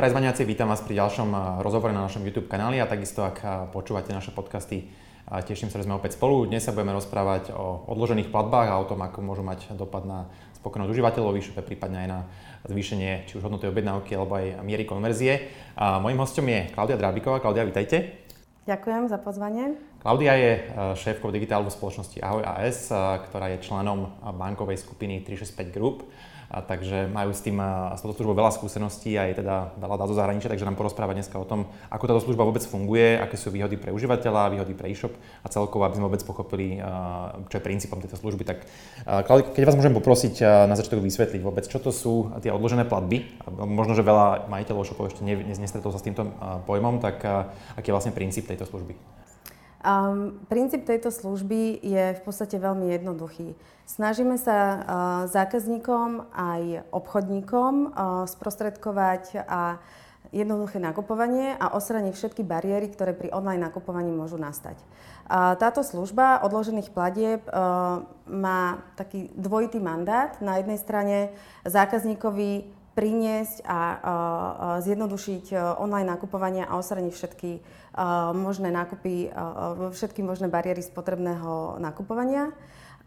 Praje Zvaniaci, vítam vás pri ďalšom rozhovore na našom YouTube kanáli a takisto ak počúvate naše podcasty, teším sa, že sme opäť spolu. Dnes sa budeme rozprávať o odložených platbách a o tom, ako môžu mať dopad na spokojnosť užívateľov, e prípadne aj na zvýšenie či už hodnoty objednávky alebo aj miery konverzie. A mojím hostom je Klaudia Drábiková. Klaudia, vítajte. Ďakujem za pozvanie. Klaudia je šéfkou digitálnej spoločnosti Ahoj AS, ktorá je členom bankovej skupiny 365 Group a takže majú s tým s touto službou veľa skúseností a je teda veľa dá zo zahraničia, takže nám porozpráva dneska o tom, ako táto služba vôbec funguje, aké sú výhody pre užívateľa, výhody pre e-shop a celkovo, aby sme vôbec pochopili, čo je princípom tejto služby. Tak keď vás môžem poprosiť na začiatok vysvetliť vôbec, čo to sú tie odložené platby, možno, že veľa majiteľov e-shopov ešte nestretol sa s týmto pojmom, tak aký je vlastne princíp tejto služby? Um, princíp tejto služby je v podstate veľmi jednoduchý. Snažíme sa uh, zákazníkom aj obchodníkom uh, sprostredkovať a jednoduché nakupovanie a osraniť všetky bariéry, ktoré pri online nakupovaní môžu nastať. A táto služba odložených platieb uh, má taký dvojitý mandát. Na jednej strane zákazníkovi priniesť a zjednodušiť online nakupovanie a osraniť všetky možné nákupy, všetky možné bariéry spotrebného nakupovania.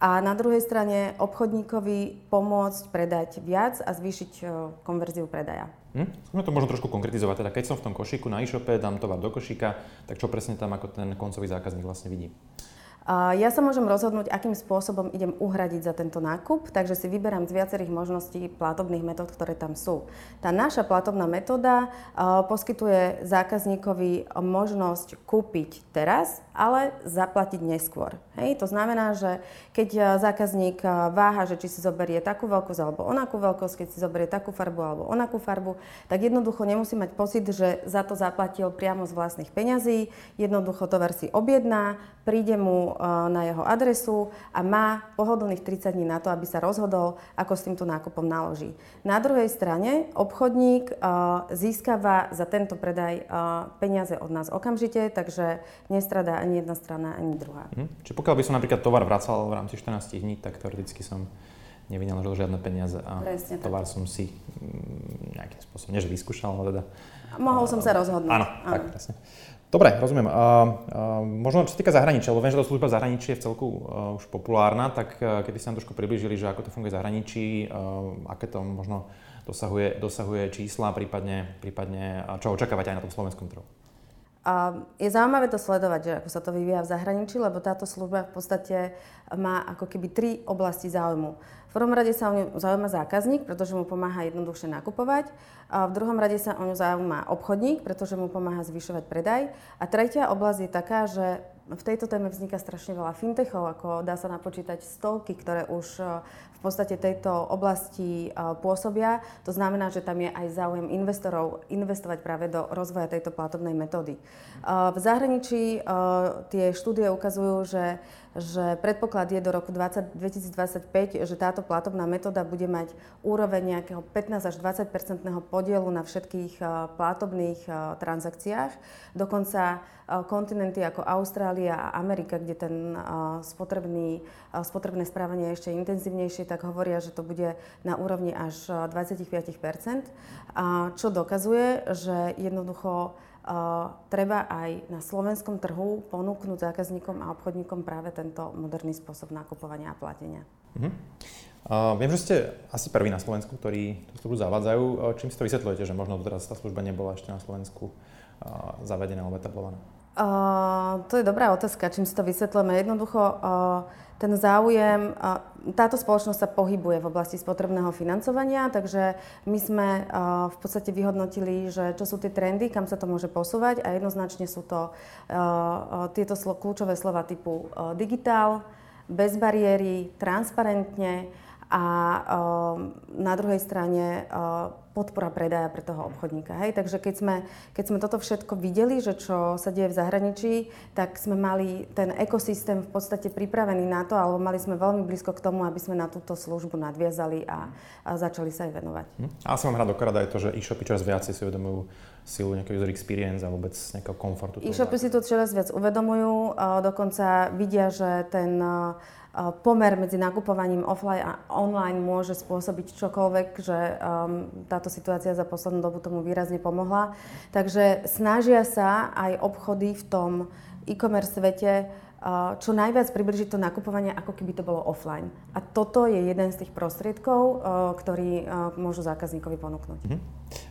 A na druhej strane obchodníkovi pomôcť predať viac a zvýšiť konverziu predaja. Hm? Skúsme to možno trošku konkretizovať. Teda keď som v tom košíku na e-shope, dám tovar do košíka, tak čo presne tam ako ten koncový zákazník vlastne vidí? Ja sa môžem rozhodnúť, akým spôsobom idem uhradiť za tento nákup, takže si vyberám z viacerých možností platobných metód, ktoré tam sú. Tá naša platobná metóda poskytuje zákazníkovi možnosť kúpiť teraz, ale zaplatiť neskôr. Hej? To znamená, že keď zákazník váha, že či si zoberie takú veľkosť alebo onakú veľkosť, keď si zoberie takú farbu alebo onakú farbu, tak jednoducho nemusí mať pocit, že za to zaplatil priamo z vlastných peňazí. Jednoducho tovar si objedná, príde mu na jeho adresu a má pohodlných 30 dní na to, aby sa rozhodol, ako s týmto nákupom naloží. Na druhej strane obchodník získava za tento predaj peniaze od nás okamžite, takže nestradá ani jedna strana, ani druhá. Hm. Čiže pokiaľ by som napríklad tovar vracal v rámci 14 dní, tak teoreticky som nevynaložil žiadne peniaze a Presne tovar tak. som si mm, nejakým spôsobom, než vyskúšal, ale teda... Mohol som sa rozhodnúť. Áno, áno. tak presne. Dobre, rozumiem. A, a, možno čo sa týka zahraničia, lebo viem, že tá služba zahraničí je v celku uh, už populárna, tak uh, keby ste nám trošku približili, že ako to funguje v zahraničí, uh, aké to možno dosahuje, dosahuje čísla, prípadne, prípadne čo očakávať aj na tom slovenskom trhu. A je zaujímavé to sledovať, že ako sa to vyvíja v zahraničí, lebo táto služba v podstate má ako keby tri oblasti záujmu. V prvom rade sa o ňu zaujíma zákazník, pretože mu pomáha jednoduchšie nakupovať. A v druhom rade sa o ňu zaujíma obchodník, pretože mu pomáha zvyšovať predaj. A tretia oblasť je taká, že v tejto téme vzniká strašne veľa fintechov, ako dá sa napočítať stovky, ktoré už podstate tejto oblasti e, pôsobia. To znamená, že tam je aj záujem investorov investovať práve do rozvoja tejto platobnej metódy. E, v zahraničí tie štúdie ukazujú, že že predpoklad je do roku 20, 2025, že táto platobná metóda bude mať úroveň nejakého 15 až 20 percentného podielu na všetkých platobných transakciách. Dokonca kontinenty ako Austrália a Amerika, kde ten spotrebný, spotrebné správanie je ešte intenzívnejšie, tak hovoria, že to bude na úrovni až 25% čo dokazuje, že jednoducho Uh, treba aj na slovenskom trhu ponúknuť zákazníkom a obchodníkom práve tento moderný spôsob nakupovania a platenia. Uh-huh. Uh, viem, že ste asi prvý na Slovensku, ktorí tú službu zavádzajú. Uh, čím si to vysvetľujete, že možno doteraz tá služba nebola ešte na Slovensku uh, zavedená alebo etablovaná? To je dobrá otázka, čím si to vysvetlíme. Jednoducho uh, ten záujem, táto spoločnosť sa pohybuje v oblasti spotrebného financovania, takže my sme v podstate vyhodnotili, že čo sú tie trendy, kam sa to môže posúvať a jednoznačne sú to tieto kľúčové slova typu digitál, bez bariéry, transparentne a na druhej strane podpora predaja pre toho obchodníka. Hej? Takže keď sme, keď sme toto všetko videli, že čo sa deje v zahraničí, tak sme mali ten ekosystém v podstate pripravený na to, alebo mali sme veľmi blízko k tomu, aby sme na túto službu nadviazali a, a začali sa aj venovať. Hm. A som rád dokrát aj to, že e-shopy čoraz viacej si uvedomujú silu nejakého user experience a vôbec nejakého komfortu. E-shopy si to čoraz viac uvedomujú, dokonca vidia, že ten pomer medzi nakupovaním offline a online môže spôsobiť čokoľvek, že um, táto situácia za poslednú dobu tomu výrazne pomohla. Takže snažia sa aj obchody v tom e-commerce svete čo najviac približiť to nakupovanie, ako keby to bolo offline. A toto je jeden z tých prostriedkov, ktorý môžu zákazníkovi ponúknuť. Mm-hmm.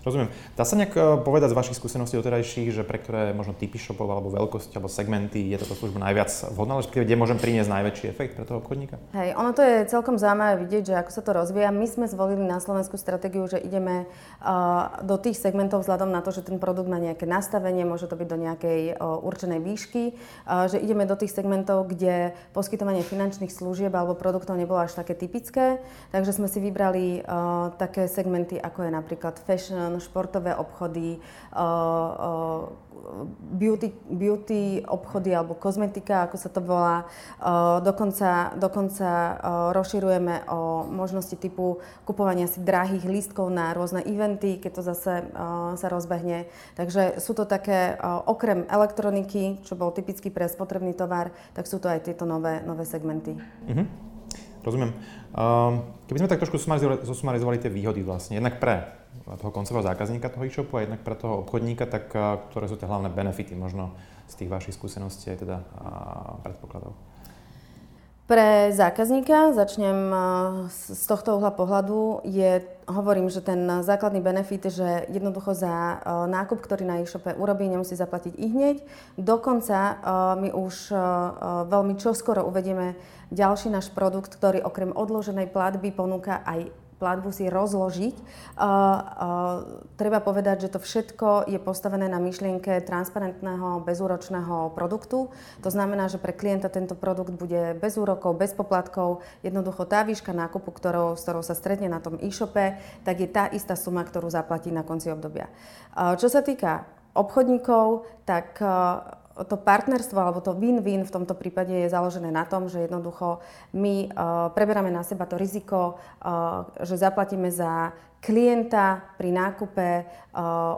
Rozumiem. Dá sa nejak povedať z vašich skúseností doterajších, že pre ktoré možno typy shopov alebo veľkosti alebo segmenty je táto služba najviac vhodná, respektíve kde môžem priniesť najväčší efekt pre toho obchodníka? Hej, ono to je celkom zaujímavé vidieť, že ako sa to rozvíja. My sme zvolili na Slovensku stratégiu, že ideme uh, do tých segmentov vzhľadom na to, že ten produkt má nejaké nastavenie, môže to byť do nejakej uh, určenej výšky, uh, že ideme do tých segmentov, kde poskytovanie finančných služieb alebo produktov nebolo až také typické. Takže sme si vybrali také segmenty, ako je napríklad fashion, športové obchody, uh, uh, beauty, beauty obchody alebo kozmetika, ako sa to volá. Uh, dokonca dokonca rozširujeme o možnosti typu kupovania si drahých lístkov na rôzne eventy, keď to zase sa rozbehne. Takže sú to také, okrem elektroniky, čo bol typický pre spotrebný tovar, tak sú to aj tieto nové, nové segmenty. Mm-hmm. Rozumiem. Keby sme tak trošku zosumarizovali tie výhody vlastne, jednak pre toho koncového zákazníka toho e-shopu a jednak pre toho obchodníka, tak ktoré sú tie hlavné benefity možno z tých vašich skúseností aj teda predpokladov? Pre zákazníka, začnem z tohto uhla pohľadu, je, hovorím, že ten základný benefit, že jednoducho za nákup, ktorý na e-shope urobí, nemusí zaplatiť i hneď. Dokonca my už veľmi čoskoro uvedieme ďalší náš produkt, ktorý okrem odloženej platby ponúka aj platbu si rozložiť. Uh, uh, treba povedať, že to všetko je postavené na myšlienke transparentného, bezúročného produktu. To znamená, že pre klienta tento produkt bude bez úrokov, bez poplatkov. Jednoducho tá výška nákupu, ktorou, s ktorou sa stretne na tom e-shope, tak je tá istá suma, ktorú zaplatí na konci obdobia. Uh, čo sa týka obchodníkov, tak uh, to partnerstvo alebo to win-win v tomto prípade je založené na tom, že jednoducho my uh, preberáme na seba to riziko, uh, že zaplatíme za klienta pri nákupe uh,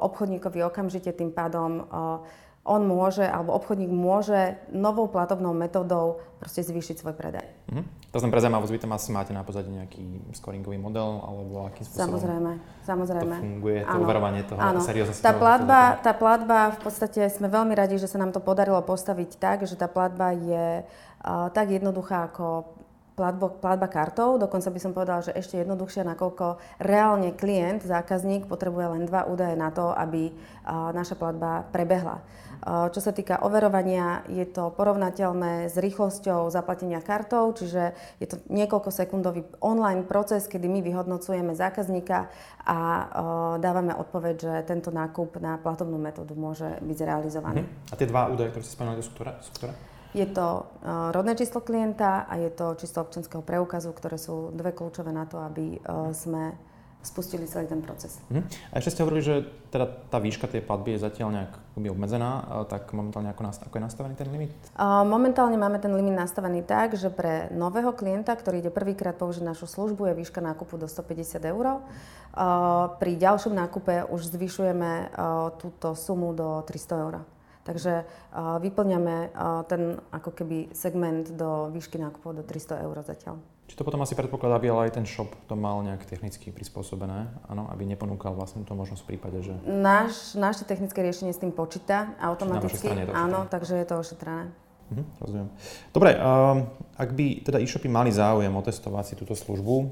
obchodníkovi okamžite tým pádom uh, on môže, alebo obchodník môže novou platobnou metódou proste zvýšiť svoj predaj. Mm-hmm. To znamená pre zaujímavosť, vy tam asi máte na pozadí nejaký scoringový model, alebo akým spôsobom samozrejme, samozrejme. to funguje, to ano. overovanie toho, Áno. serióznosti tá platba, tá platba, v podstate sme veľmi radi, že sa nám to podarilo postaviť tak, že tá platba je uh, tak jednoduchá ako platbo, platba kartou, dokonca by som povedala, že ešte jednoduchšia, nakoľko reálne klient, zákazník potrebuje len dva údaje na to, aby naša platba prebehla. Eh, čo sa týka overovania, je to porovnateľné s rýchlosťou zaplatenia kartou, čiže je to niekoľko sekundový online proces, kedy my vyhodnocujeme zákazníka a dávame odpoveď, že tento nákup na platobnú metódu môže byť zrealizovaný. Uh-huh. A tie dva údaje, ktoré ste spomenuli, sú ktoré? Sú ktoré? Je to uh, rodné číslo klienta a je to číslo občanského preukazu, ktoré sú dve kľúčové na to, aby uh, sme spustili celý ten proces. Uh-huh. A ešte ste hovorili, že teda tá výška tej platby je zatiaľ nejak obmedzená, tak momentálne ako, nastav, ako je nastavený ten limit? Momentálne máme ten limit nastavený tak, že pre nového klienta, ktorý ide prvýkrát použiť našu službu, je výška nákupu do 150 eur. Pri ďalšom nákupe už zvyšujeme túto sumu do 300 eur. Takže vyplňame ten ako keby segment do výšky nákupov do 300 eur zatiaľ. Či to potom asi predpokladá, aby ale aj ten shop to mal nejak technicky prispôsobené, áno, aby neponúkal vlastne tú možnosť v prípade, že... Náš, naše technické riešenie s tým počíta automaticky, áno, takže je to ošetrené. Mhm, rozumiem. Dobre, uh, ak by teda e-shopy mali záujem otestovať si túto službu, uh,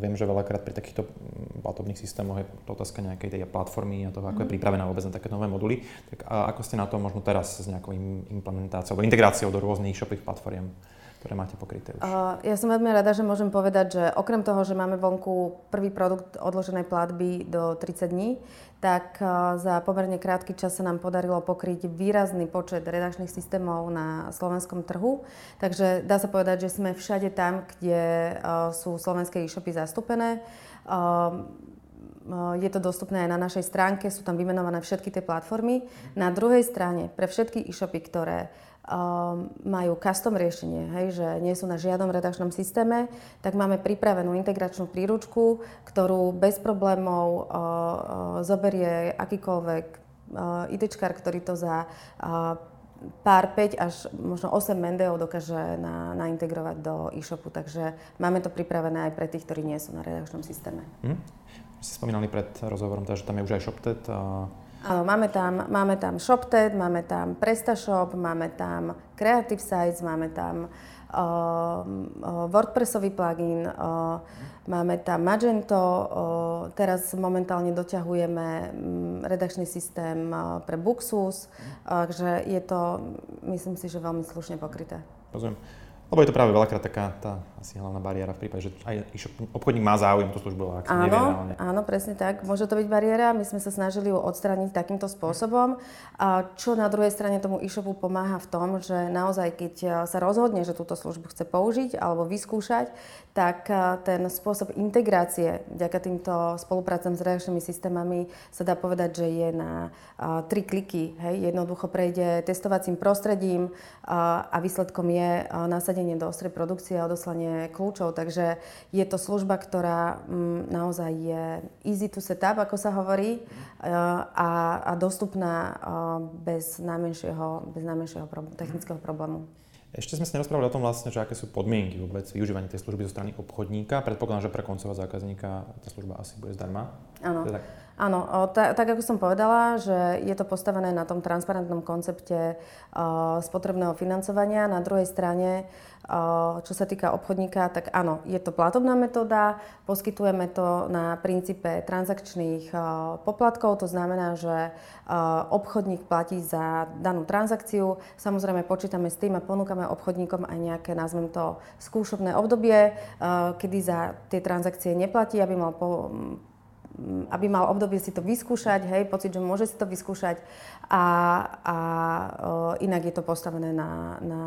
viem, že veľakrát pri takýchto mm, platobných systémoch je to otázka nejakej tej platformy a toho, ako mm. je mhm. pripravená vôbec na také nové moduly. Tak uh, ako ste na to možno teraz s nejakou implementáciou alebo integráciou do rôznych e-shopových platform? Ktoré máte pokryté už? Uh, ja som veľmi rada, že môžem povedať, že okrem toho, že máme vonku prvý produkt odloženej platby do 30 dní, tak uh, za pomerne krátky čas sa nám podarilo pokryť výrazný počet redakčných systémov na slovenskom trhu. Takže dá sa povedať, že sme všade tam, kde uh, sú slovenské e-shopy zastúpené. Je to dostupné aj na našej stránke, sú tam vymenované všetky tie platformy. Na druhej strane, pre všetky e-shopy, ktoré um, majú custom riešenie, hej, že nie sú na žiadnom redakčnom systéme, tak máme pripravenú integračnú príručku, ktorú bez problémov uh, uh, zoberie akýkoľvek uh, ITčkár, ktorý to za pár 5 až možno 8 mendeov dokáže na, naintegrovať do e-shopu. Takže máme to pripravené aj pre tých, ktorí nie sú na redakčnom systéme. Hmm. Ste spomínali pred rozhovorom, že tam je už aj ShopTed. A... Máme tam, máme tam ShopTed, máme tam PrestaShop, máme tam Creative Sites, máme tam uh, uh, WordPressový plugin, uh, máme tam Magento, uh, teraz momentálne doťahujeme um, redakčný systém uh, pre Buxus, takže je to, myslím si, že veľmi slušne pokryté. Rozumiem. Lebo je to práve veľakrát taká tá asi hlavná bariéra v prípade, že aj obchodník má záujem tú službu, ale ak áno, nevie reálne. Áno, presne tak. Môže to byť bariéra. My sme sa snažili ju odstrániť takýmto spôsobom. A čo na druhej strane tomu e-shopu pomáha v tom, že naozaj, keď sa rozhodne, že túto službu chce použiť alebo vyskúšať, tak ten spôsob integrácie vďaka týmto spoluprácam s reakčnými systémami sa dá povedať, že je na tri kliky. Hej. Jednoducho prejde testovacím prostredím a výsledkom je nasadenie do ostrej produkcie a odoslanie kľúčov. Takže je to služba, ktorá naozaj je easy to set up, ako sa hovorí, a, a dostupná bez najmenšieho, bez najmenšieho technického problému. Ešte sme sa nerozprávali o tom vlastne, že aké sú podmienky vôbec využívania tej služby zo strany obchodníka. Predpokladám, že pre koncového zákazníka tá služba asi bude zdarma. Áno. Tak? Áno, tak, tak ako som povedala, že je to postavené na tom transparentnom koncepte spotrebného financovania. Na druhej strane, čo sa týka obchodníka, tak áno, je to platobná metóda, poskytujeme to na princípe transakčných poplatkov, to znamená, že obchodník platí za danú transakciu. Samozrejme, počítame s tým a ponúkame obchodníkom aj nejaké, nazvem to, skúšobné obdobie, kedy za tie transakcie neplatí, aby mal po, aby mal obdobie si to vyskúšať, hej, pocit, že môže si to vyskúšať a, a uh, inak je to postavené na, na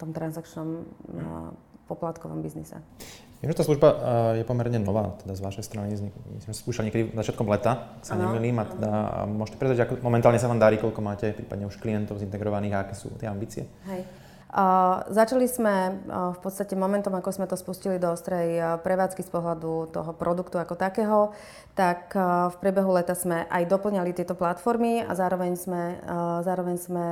tom transakčnom na poplatkovom biznise. Viem, že tá služba je pomerne nová, teda z vašej strany, my sme spúšali niekedy začiatkom leta, ak sa nemýlim, a teda môžete predať, ako momentálne sa vám darí, koľko máte prípadne už klientov zintegrovaných a aké sú tie ambície? Hej. Začali sme v podstate momentom, ako sme to spustili do ostrej prevádzky z pohľadu toho produktu ako takého, tak v priebehu leta sme aj doplňali tieto platformy a zároveň sme, zároveň sme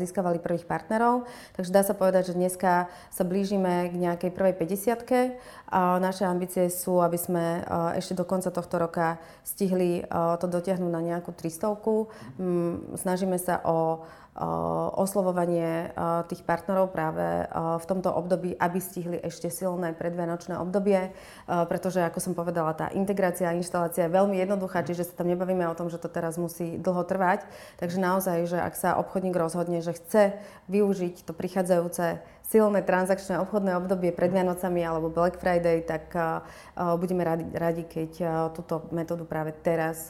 získavali prvých partnerov. Takže dá sa povedať, že dneska sa blížime k nejakej prvej 50 a naše ambície sú, aby sme ešte do konca tohto roka stihli to dotiahnuť na nejakú 300 mm, Snažíme sa o oslovovanie tých partnerov práve v tomto období, aby stihli ešte silné predvianočné obdobie, pretože, ako som povedala, tá integrácia a inštalácia je veľmi jednoduchá, čiže sa tam nebavíme o tom, že to teraz musí dlho trvať. Takže naozaj, že ak sa obchodník rozhodne, že chce využiť to prichádzajúce silné transakčné obchodné obdobie pred Vianocami alebo Black Friday, tak budeme radi, radi keď túto metódu práve teraz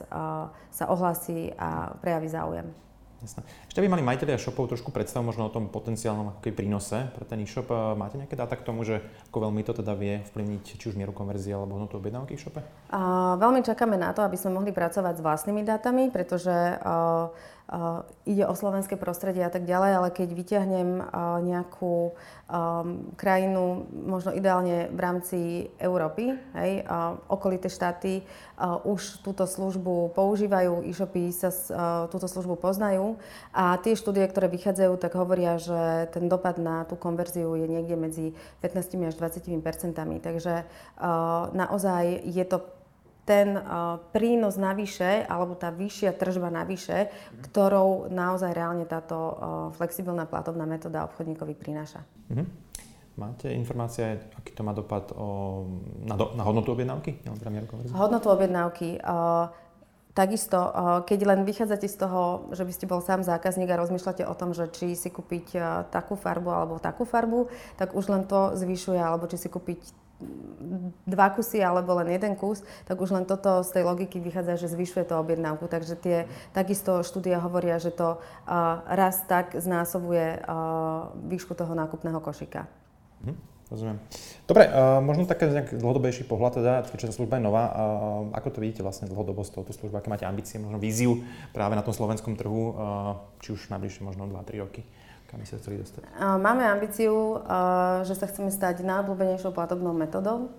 sa ohlasí a prejaví záujem. Jasné. Ešte by mali majiteľia shopov trošku predstavu možno o tom potenciálnom ako prínose pre ten e-shop. Máte nejaké dáta k tomu, že ako veľmi to teda vie vplyvniť či už mieru konverzie alebo hodnotu objednávky v shope? Uh, veľmi čakáme na to, aby sme mohli pracovať s vlastnými dátami, pretože uh, uh, ide o slovenské prostredie a tak ďalej, ale keď vyťahnem uh, nejakú um, krajinu, možno ideálne v rámci Európy, hej, uh, okolité štáty už túto službu používajú, e-shopy sa túto službu poznajú a tie štúdie, ktoré vychádzajú, tak hovoria, že ten dopad na tú konverziu je niekde medzi 15 až 20 percentami. Takže naozaj je to ten uh, prínos navyše, alebo tá vyššia tržba navyše, ktorou naozaj reálne táto uh, flexibilná platovná metóda obchodníkovi prináša. Mm-hmm. Máte informácie, aký to má dopad o, na, do, na hodnotu objednávky? Hodnotu objednávky. Uh, Takisto, keď len vychádzate z toho, že by ste bol sám zákazník a rozmýšľate o tom, že či si kúpiť takú farbu alebo takú farbu, tak už len to zvyšuje, alebo či si kúpiť dva kusy alebo len jeden kus, tak už len toto z tej logiky vychádza, že zvyšuje to objednávku. Takže tie takisto štúdia hovoria, že to uh, raz tak znásobuje uh, výšku toho nákupného košika. Hm, rozumiem. Dobre, uh, možno také nejak dlhodobejší pohľad, teda, keďže tá služba je nová, uh, ako to vidíte vlastne dlhodobo z tohoto služby, aké máte ambície, možno víziu práve na tom slovenskom trhu, uh, či už najbližšie možno 2-3 roky? Kam by ste chceli dostať? Máme ambíciu, že sa chceme stať najobľúbenejšou platobnou metodou.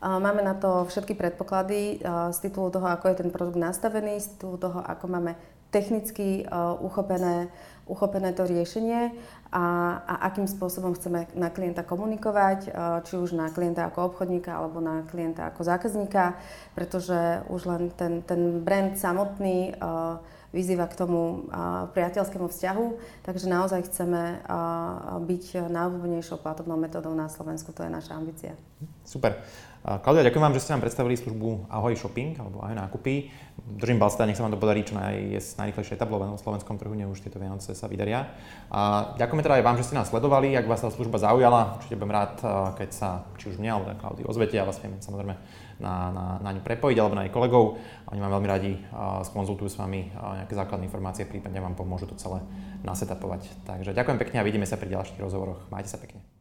Máme na to všetky predpoklady z titulu toho, ako je ten produkt nastavený, z titulu toho, ako máme technicky uchopené, uchopené to riešenie a, a akým spôsobom chceme na klienta komunikovať, či už na klienta ako obchodníka alebo na klienta ako zákazníka, pretože už len ten, ten brand samotný vyzýva k tomu priateľskému vzťahu, takže naozaj chceme byť najobľúbenejšou platobnou metódou na Slovensku, to je naša ambícia. Super. Klaudia, ďakujem vám, že ste nám predstavili službu Ahoj Shopping alebo Ahoj nákupy. Držím palce, nech sa vám to podarí čo naj, najrychlejšie etablované na slovenskom trhu, nech už tieto Vianoce sa vydaria. A ďakujeme teda aj vám, že ste nás sledovali. Ak vás tá služba zaujala, určite budem rád, keď sa či už mňa alebo Klaudii ozvete, ja vás viem samozrejme na, na, na ňu prepojiť alebo na jej kolegov. Oni vám veľmi radi skonzultujú s vami nejaké základné informácie, prípadne vám pomôžu to celé nasetapovať. Takže ďakujem pekne a vidíme sa pri ďalších rozhovoroch. Majte sa pekne.